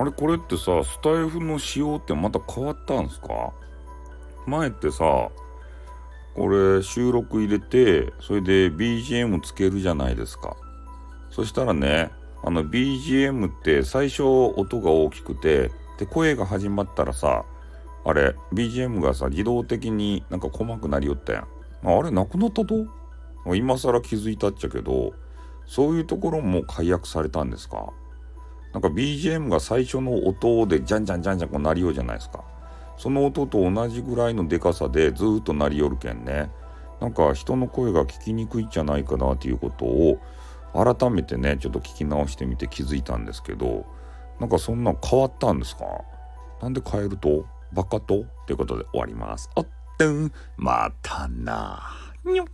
あれこれってさスタイフの仕様ってまた変わったんすか？前ってさこれ収録入れてそれで BGM つけるじゃないですか。そしたらねあの BGM って最初音が大きくてで声が始まったらさあれ BGM がさ自動的になんか細くなりよったやん。あれなくなったと？今更気づいたっちゃけどそういうところも解約されたんですか？なんか BGM が最初の音でじゃんじゃんじゃんじゃんこう鳴りようじゃないですか。その音と同じぐらいのでかさでずっと鳴りよるけんね。なんか人の声が聞きにくいんじゃないかなっていうことを改めてねちょっと聞き直してみて気づいたんですけど。なんかそんな変わったんですか？なんで変えると？バカと？ということで終わります。おっとまたなにょっ